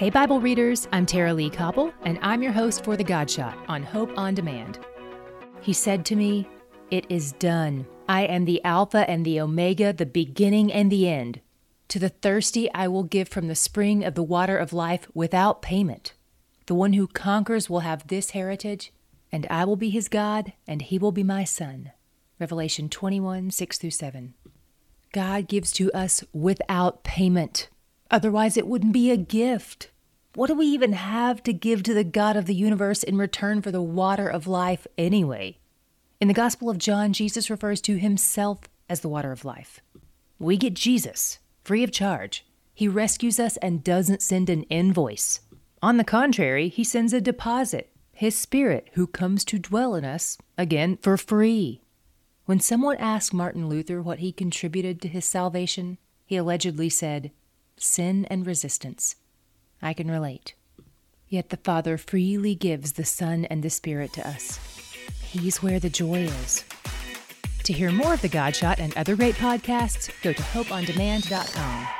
Hey, Bible readers, I'm Tara-Leigh Cobble, and I'm your host for The God Shot on Hope on Demand. He said to me, It is done. I am the Alpha and the Omega, the beginning and the end. To the thirsty, I will give from the spring of the water of life without payment. The one who conquers will have this heritage, and I will be his God, and he will be my son. Revelation 21 6 through 7. God gives to us without payment. Otherwise, it wouldn't be a gift. What do we even have to give to the God of the universe in return for the water of life anyway? In the Gospel of John, Jesus refers to himself as the water of life. We get Jesus free of charge. He rescues us and doesn't send an invoice. On the contrary, he sends a deposit, his spirit, who comes to dwell in us, again, for free. When someone asked Martin Luther what he contributed to his salvation, he allegedly said, sin and resistance. I can relate. Yet the Father freely gives the Son and the Spirit to us. He's where the joy is. To hear more of The Godshot and other great podcasts, go to hopeondemand.com.